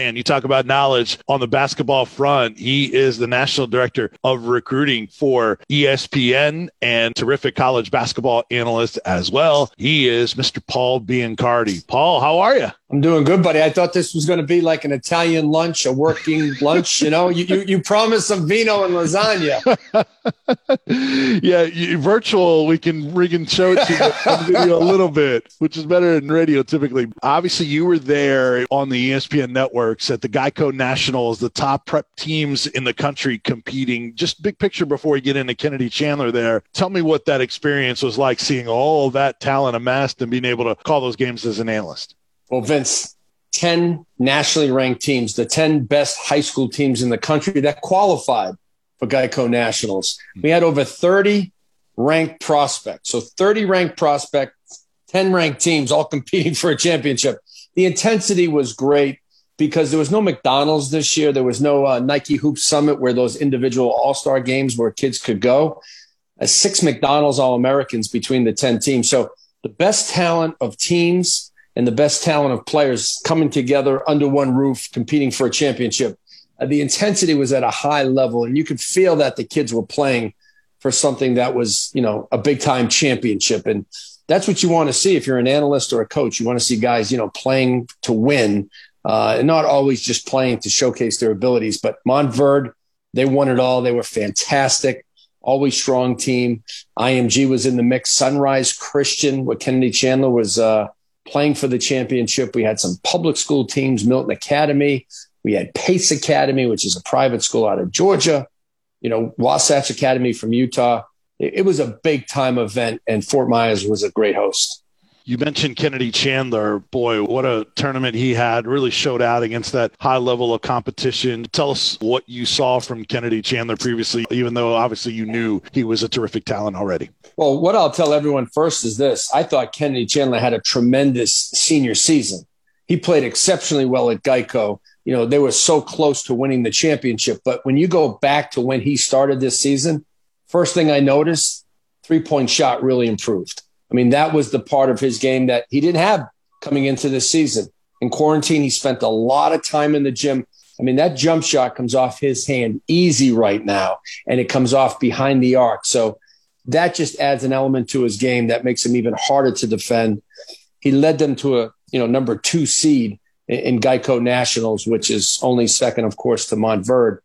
And you talk about knowledge on the basketball front. He is the national director of recruiting for ESPN and terrific college basketball analyst as well. He is Mr. Paul Biancardi. Paul, how are you? I'm doing good, buddy. I thought this was going to be like an Italian lunch, a working lunch. You know, you, you, you promised some vino and lasagna. yeah, you, virtual, we can rig and show it to you video a little bit, which is better than radio typically. Obviously, you were there on the ESPN networks at the Geico Nationals, the top prep teams in the country competing. Just big picture before we get into Kennedy Chandler there. Tell me what that experience was like seeing all that talent amassed and being able to call those games as an analyst. Well, Vince, 10 nationally ranked teams, the 10 best high school teams in the country that qualified for Geico Nationals. We had over 30 ranked prospects. So 30 ranked prospects, 10 ranked teams all competing for a championship. The intensity was great because there was no McDonald's this year. There was no uh, Nike Hoop Summit where those individual all star games where kids could go. Uh, six McDonald's All Americans between the 10 teams. So the best talent of teams and the best talent of players coming together under one roof, competing for a championship. Uh, the intensity was at a high level, and you could feel that the kids were playing for something that was, you know, a big time championship. And that's what you want to see if you're an analyst or a coach. You want to see guys, you know, playing to win, uh, and not always just playing to showcase their abilities. But Montverde, they won it all. They were fantastic always strong team. IMG was in the mix. Sunrise Christian, what Kennedy Chandler was uh, playing for the championship. We had some public school teams, Milton Academy. We had Pace Academy, which is a private school out of Georgia. You know, Wasatch Academy from Utah. It, it was a big time event, and Fort Myers was a great host. You mentioned Kennedy Chandler. Boy, what a tournament he had. Really showed out against that high level of competition. Tell us what you saw from Kennedy Chandler previously, even though obviously you knew he was a terrific talent already. Well, what I'll tell everyone first is this I thought Kennedy Chandler had a tremendous senior season. He played exceptionally well at Geico. You know, they were so close to winning the championship. But when you go back to when he started this season, first thing I noticed, three point shot really improved. I mean, that was the part of his game that he didn't have coming into this season. In quarantine, he spent a lot of time in the gym. I mean, that jump shot comes off his hand easy right now, and it comes off behind the arc. So that just adds an element to his game that makes him even harder to defend. He led them to a you know number two seed in Geico Nationals, which is only second, of course, to Montverde.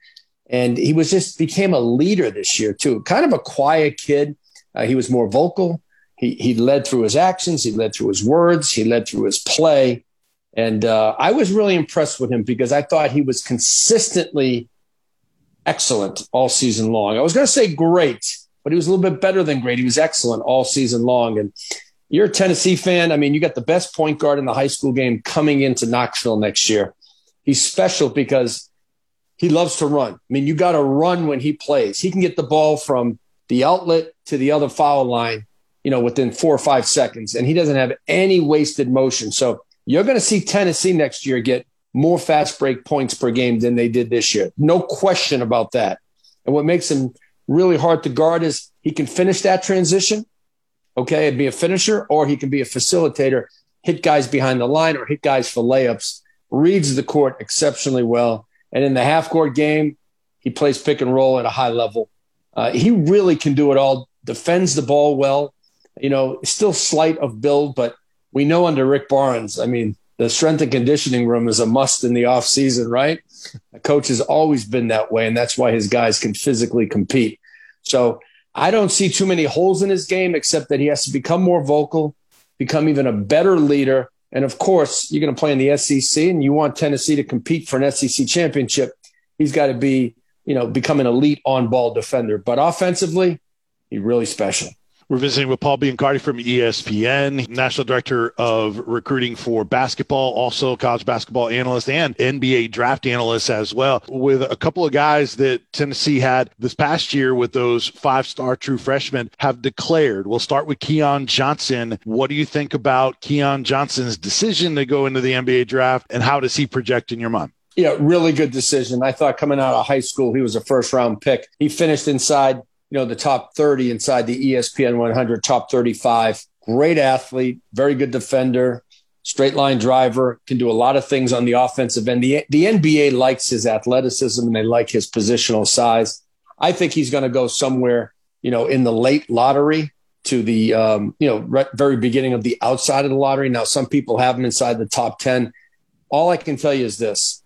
And he was just became a leader this year too. Kind of a quiet kid. Uh, he was more vocal. He, he led through his actions, he led through his words, he led through his play. And uh, I was really impressed with him because I thought he was consistently excellent all season long. I was going to say great, but he was a little bit better than great. He was excellent all season long. And you're a Tennessee fan. I mean, you got the best point guard in the high school game coming into Knoxville next year. He's special because he loves to run. I mean, you got to run when he plays. He can get the ball from the outlet to the other foul line you know, within four or five seconds. And he doesn't have any wasted motion. So you're going to see Tennessee next year get more fast break points per game than they did this year. No question about that. And what makes him really hard to guard is he can finish that transition. Okay. And be a finisher, or he can be a facilitator, hit guys behind the line or hit guys for layups, reads the court exceptionally well. And in the half court game, he plays pick and roll at a high level. Uh, he really can do it all, defends the ball well, you know, still slight of build, but we know under Rick Barnes, I mean, the strength and conditioning room is a must in the off season, right? The coach has always been that way, and that's why his guys can physically compete. So I don't see too many holes in his game, except that he has to become more vocal, become even a better leader. And of course, you're going to play in the SEC, and you want Tennessee to compete for an SEC championship. He's got to be, you know, become an elite on ball defender. But offensively, he's really special. We're visiting with Paul Biancardi from ESPN, National Director of Recruiting for Basketball, also college basketball analyst and NBA draft analyst as well, with a couple of guys that Tennessee had this past year with those five star true freshmen have declared. We'll start with Keon Johnson. What do you think about Keon Johnson's decision to go into the NBA draft, and how does he project in your mind? Yeah, really good decision. I thought coming out of high school, he was a first round pick. He finished inside you know, the top 30 inside the ESPN 100, top 35. Great athlete, very good defender, straight line driver, can do a lot of things on the offensive end. The, the NBA likes his athleticism and they like his positional size. I think he's going to go somewhere, you know, in the late lottery to the, um, you know, re- very beginning of the outside of the lottery. Now, some people have him inside the top 10. All I can tell you is this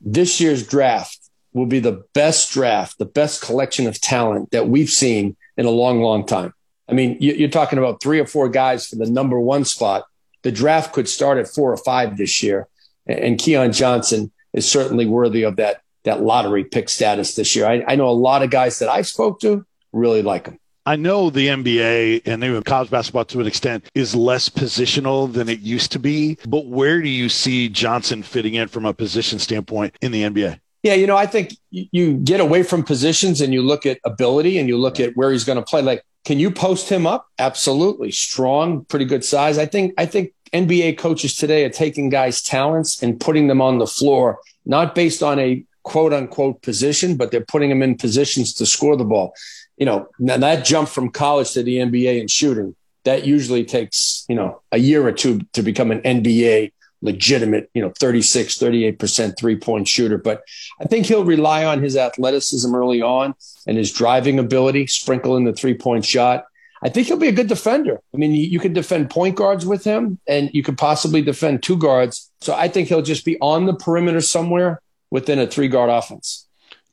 this year's draft will be the best draft, the best collection of talent that we've seen in a long, long time. I mean, you're talking about three or four guys for the number one spot. The draft could start at four or five this year, and Keon Johnson is certainly worthy of that that lottery pick status this year. I, I know a lot of guys that I spoke to really like him. I know the NBA and even college basketball to an extent is less positional than it used to be, but where do you see Johnson fitting in from a position standpoint in the NBA? Yeah, you know, I think you get away from positions and you look at ability and you look at where he's going to play. Like, can you post him up? Absolutely. Strong, pretty good size. I think I think NBA coaches today are taking guys' talents and putting them on the floor, not based on a quote unquote position, but they're putting them in positions to score the ball. You know, now that jump from college to the NBA and shooting, that usually takes, you know, a year or two to become an NBA legitimate, you know, 36, 38% three point shooter. But I think he'll rely on his athleticism early on and his driving ability, sprinkle in the three point shot. I think he'll be a good defender. I mean, you, you can defend point guards with him and you could possibly defend two guards. So I think he'll just be on the perimeter somewhere within a three guard offense.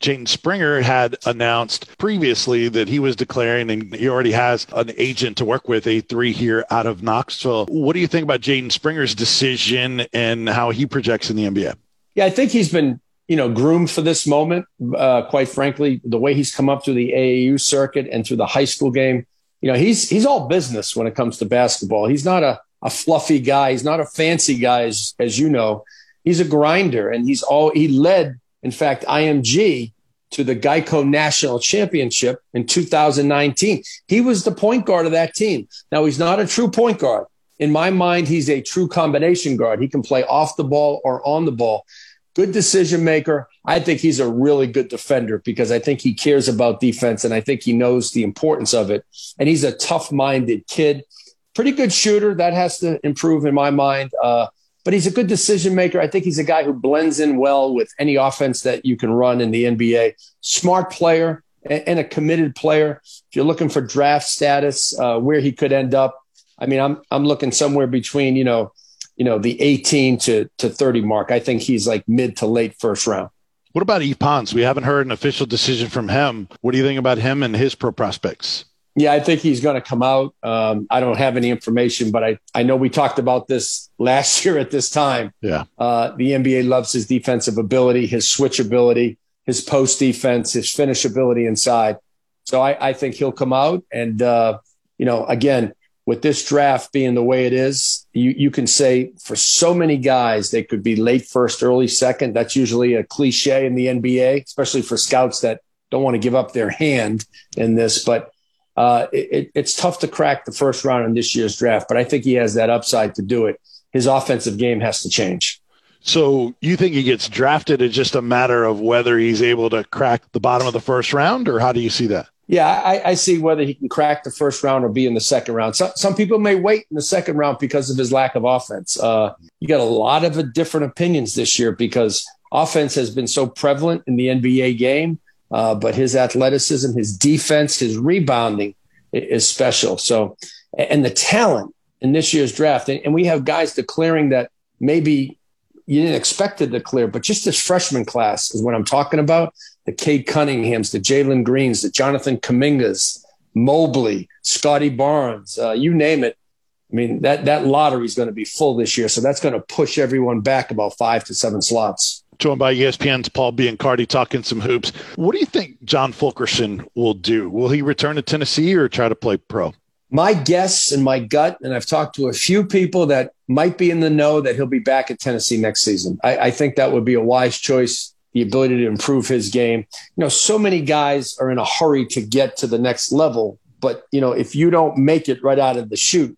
Jaden Springer had announced previously that he was declaring, and he already has an agent to work with, a three here out of Knoxville. What do you think about Jaden Springer's decision and how he projects in the NBA? Yeah, I think he's been you know groomed for this moment. Uh, quite frankly, the way he's come up through the AAU circuit and through the high school game, you know, he's he's all business when it comes to basketball. He's not a a fluffy guy. He's not a fancy guy, as, as you know. He's a grinder, and he's all he led in fact, IMG to the Geico National Championship in 2019. He was the point guard of that team. Now, he's not a true point guard. In my mind, he's a true combination guard. He can play off the ball or on the ball. Good decision maker. I think he's a really good defender because I think he cares about defense and I think he knows the importance of it. And he's a tough minded kid. Pretty good shooter. That has to improve in my mind. Uh, but he's a good decision maker. I think he's a guy who blends in well with any offense that you can run in the NBA. Smart player and a committed player. If you're looking for draft status, uh, where he could end up, I mean, I'm I'm looking somewhere between you know, you know, the 18 to to 30 mark. I think he's like mid to late first round. What about Yves Pons? We haven't heard an official decision from him. What do you think about him and his pro prospects? Yeah, I think he's going to come out. Um, I don't have any information, but I, I know we talked about this last year at this time. Yeah. Uh, the NBA loves his defensive ability, his switch ability, his post defense, his finish ability inside. So I, I think he'll come out. And, uh, you know, again, with this draft being the way it is, you, you can say for so many guys, they could be late first, early second. That's usually a cliche in the NBA, especially for scouts that don't want to give up their hand in this. But uh, it, it's tough to crack the first round in this year's draft, but I think he has that upside to do it. His offensive game has to change. So you think he gets drafted? It's just a matter of whether he's able to crack the bottom of the first round, or how do you see that? Yeah, I, I see whether he can crack the first round or be in the second round. So, some people may wait in the second round because of his lack of offense. Uh, you got a lot of different opinions this year because offense has been so prevalent in the NBA game uh, but his athleticism, his defense, his rebounding is special. So, and the talent in this year's draft, and we have guys declaring that maybe you didn't expect it to declare, but just this freshman class is what I'm talking about. The Cade Cunninghams, the Jalen Greens, the Jonathan Kumingas, Mobley, Scotty Barnes, uh, you name it. I mean, that, that lottery is going to be full this year. So that's going to push everyone back about five to seven slots joined by ESPN's Paul Biancardi talking some hoops. What do you think John Fulkerson will do? Will he return to Tennessee or try to play pro? My guess and my gut, and I've talked to a few people that might be in the know that he'll be back at Tennessee next season. I, I think that would be a wise choice. The ability to improve his game. You know, so many guys are in a hurry to get to the next level, but you know, if you don't make it right out of the chute,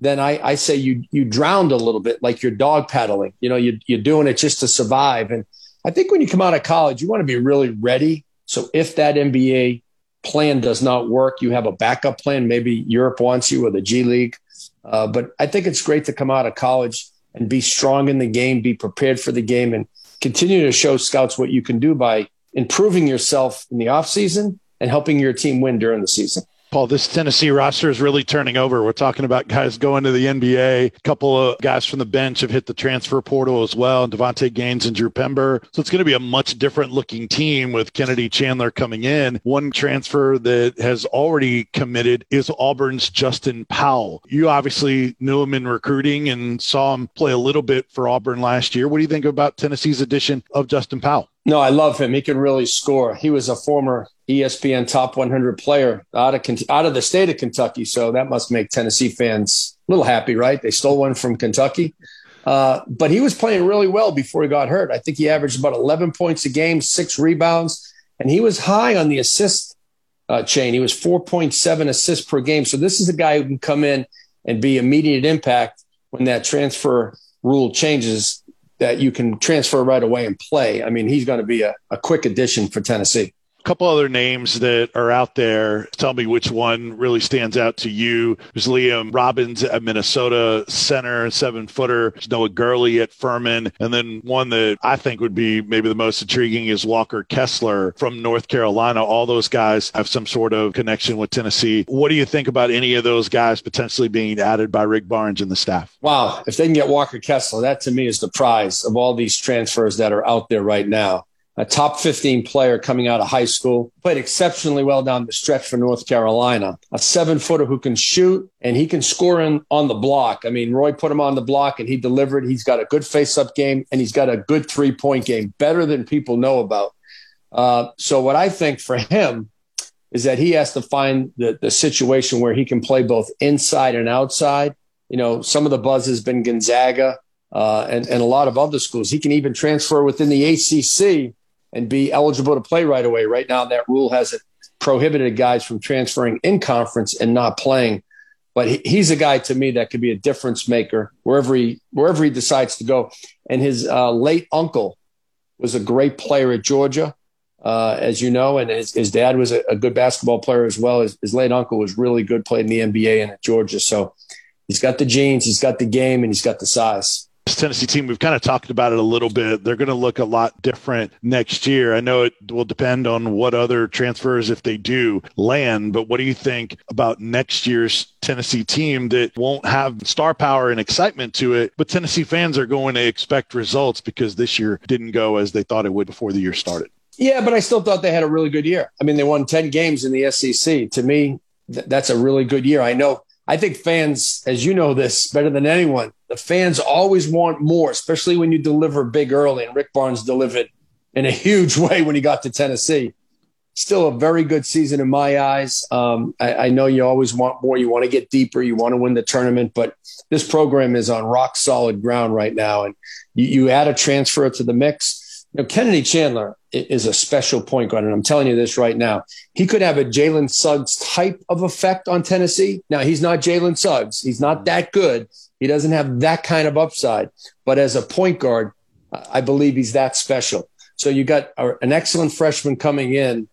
then I, I say you you drowned a little bit like you're dog paddling. You know, you, you're doing it just to survive. And I think when you come out of college, you want to be really ready. So if that NBA plan does not work, you have a backup plan. Maybe Europe wants you or the G League. Uh, but I think it's great to come out of college and be strong in the game, be prepared for the game, and continue to show scouts what you can do by improving yourself in the offseason and helping your team win during the season. Paul, this Tennessee roster is really turning over. We're talking about guys going to the NBA. A couple of guys from the bench have hit the transfer portal as well, and Davonte Gaines and Drew Pember. So it's going to be a much different looking team with Kennedy Chandler coming in. One transfer that has already committed is Auburn's Justin Powell. You obviously knew him in recruiting and saw him play a little bit for Auburn last year. What do you think about Tennessee's addition of Justin Powell? No, I love him. He can really score. He was a former ESPN top 100 player out of out of the state of Kentucky, so that must make Tennessee fans a little happy, right? They stole one from Kentucky, uh, but he was playing really well before he got hurt. I think he averaged about 11 points a game, six rebounds, and he was high on the assist uh, chain. He was 4.7 assists per game. So this is a guy who can come in and be immediate impact when that transfer rule changes that you can transfer right away and play. I mean, he's going to be a, a quick addition for Tennessee couple other names that are out there. Tell me which one really stands out to you. There's Liam Robbins at Minnesota center, seven footer. There's Noah Gurley at Furman. And then one that I think would be maybe the most intriguing is Walker Kessler from North Carolina. All those guys have some sort of connection with Tennessee. What do you think about any of those guys potentially being added by Rick Barnes and the staff? Wow. If they can get Walker Kessler, that to me is the prize of all these transfers that are out there right now a top 15 player coming out of high school, played exceptionally well down the stretch for North Carolina. A seven footer who can shoot and he can score in on the block. I mean, Roy put him on the block and he delivered. He's got a good face up game and he's got a good three point game, better than people know about. Uh, so, what I think for him is that he has to find the, the situation where he can play both inside and outside. You know, some of the buzz has been Gonzaga. Uh, and, and a lot of other schools. He can even transfer within the ACC and be eligible to play right away. Right now, that rule hasn't prohibited guys from transferring in conference and not playing. But he, he's a guy to me that could be a difference maker wherever he wherever he decides to go. And his uh, late uncle was a great player at Georgia, uh, as you know, and his, his dad was a, a, good basketball player as well. His, his late uncle was really good, played in the NBA and at Georgia. So he's got the genes, he's got the game, and he's got the size. This Tennessee team, we've kind of talked about it a little bit. They're going to look a lot different next year. I know it will depend on what other transfers, if they do, land. But what do you think about next year's Tennessee team that won't have star power and excitement to it? But Tennessee fans are going to expect results because this year didn't go as they thought it would before the year started. Yeah, but I still thought they had a really good year. I mean, they won 10 games in the SEC. To me, th- that's a really good year. I know I think fans, as you know this better than anyone, the fans always want more, especially when you deliver big early. And Rick Barnes delivered in a huge way when he got to Tennessee. Still a very good season in my eyes. Um, I, I, know you always want more. You want to get deeper. You want to win the tournament, but this program is on rock solid ground right now. And you, you add a transfer to the mix Kennedy Chandler is a special point guard, and I'm telling you this right now. He could have a Jalen Suggs type of effect on Tennessee. Now, he's not Jalen Suggs. He's not that good. He doesn't have that kind of upside. But as a point guard, I believe he's that special. So you got an excellent freshman coming in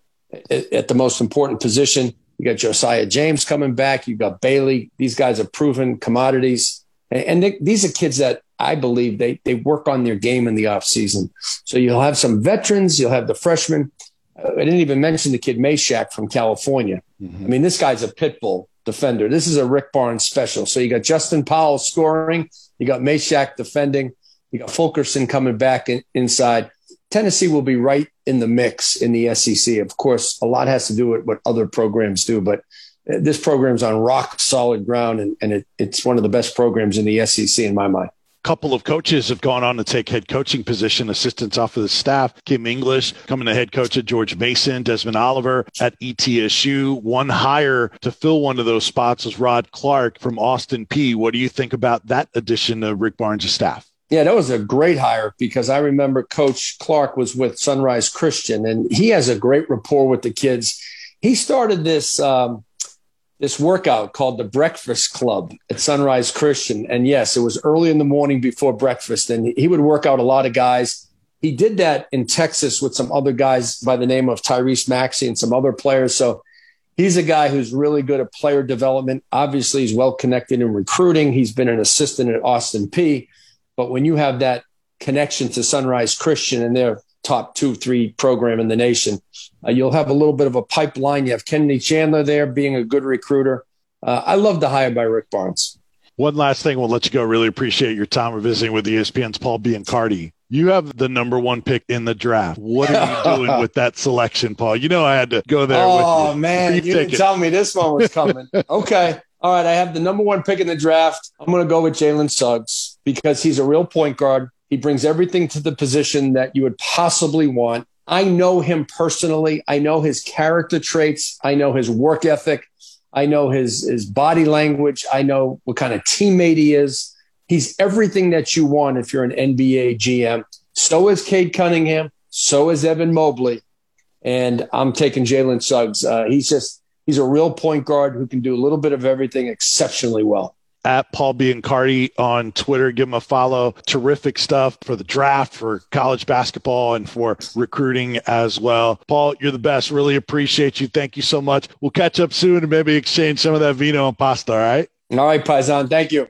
at the most important position. You got Josiah James coming back. You got Bailey. These guys are proven commodities. And they, these are kids that I believe they they work on their game in the offseason. So you'll have some veterans, you'll have the freshmen. Uh, I didn't even mention the kid Mashack from California. Mm-hmm. I mean, this guy's a pit bull defender. This is a Rick Barnes special. So you got Justin Powell scoring, you got Mashack defending, you got Fulkerson coming back in, inside. Tennessee will be right in the mix in the SEC. Of course, a lot has to do with what other programs do, but this program's on rock solid ground, and, and it, it's one of the best programs in the SEC in my mind couple of coaches have gone on to take head coaching position, assistants off of the staff. Kim English coming to head coach at George Mason, Desmond Oliver at ETSU. One hire to fill one of those spots was Rod Clark from Austin Peay. What do you think about that addition of Rick Barnes' staff? Yeah, that was a great hire because I remember Coach Clark was with Sunrise Christian and he has a great rapport with the kids. He started this um, this workout called the Breakfast Club at Sunrise Christian. And yes, it was early in the morning before breakfast, and he would work out a lot of guys. He did that in Texas with some other guys by the name of Tyrese Maxey and some other players. So he's a guy who's really good at player development. Obviously, he's well connected in recruiting. He's been an assistant at Austin Peay. But when you have that connection to Sunrise Christian and their top two, three program in the nation, uh, you'll have a little bit of a pipeline. You have Kennedy Chandler there being a good recruiter. Uh, I love the hire by Rick Barnes. One last thing, we'll let you go. Really appreciate your time visiting with the ESPN's Paul Biancardi. You have the number one pick in the draft. What are you doing with that selection, Paul? You know I had to go there. Oh man, you didn't tell me this one was coming. okay, all right. I have the number one pick in the draft. I'm going to go with Jalen Suggs because he's a real point guard. He brings everything to the position that you would possibly want. I know him personally. I know his character traits. I know his work ethic. I know his his body language. I know what kind of teammate he is. He's everything that you want if you're an NBA GM. So is Cade Cunningham. So is Evan Mobley. And I'm taking Jalen Suggs. Uh, he's just, he's a real point guard who can do a little bit of everything exceptionally well. At Paul Biancardi on Twitter, give him a follow. Terrific stuff for the draft, for college basketball, and for recruiting as well. Paul, you're the best. Really appreciate you. Thank you so much. We'll catch up soon and maybe exchange some of that vino and pasta. All right. All right, Paisan. Thank you.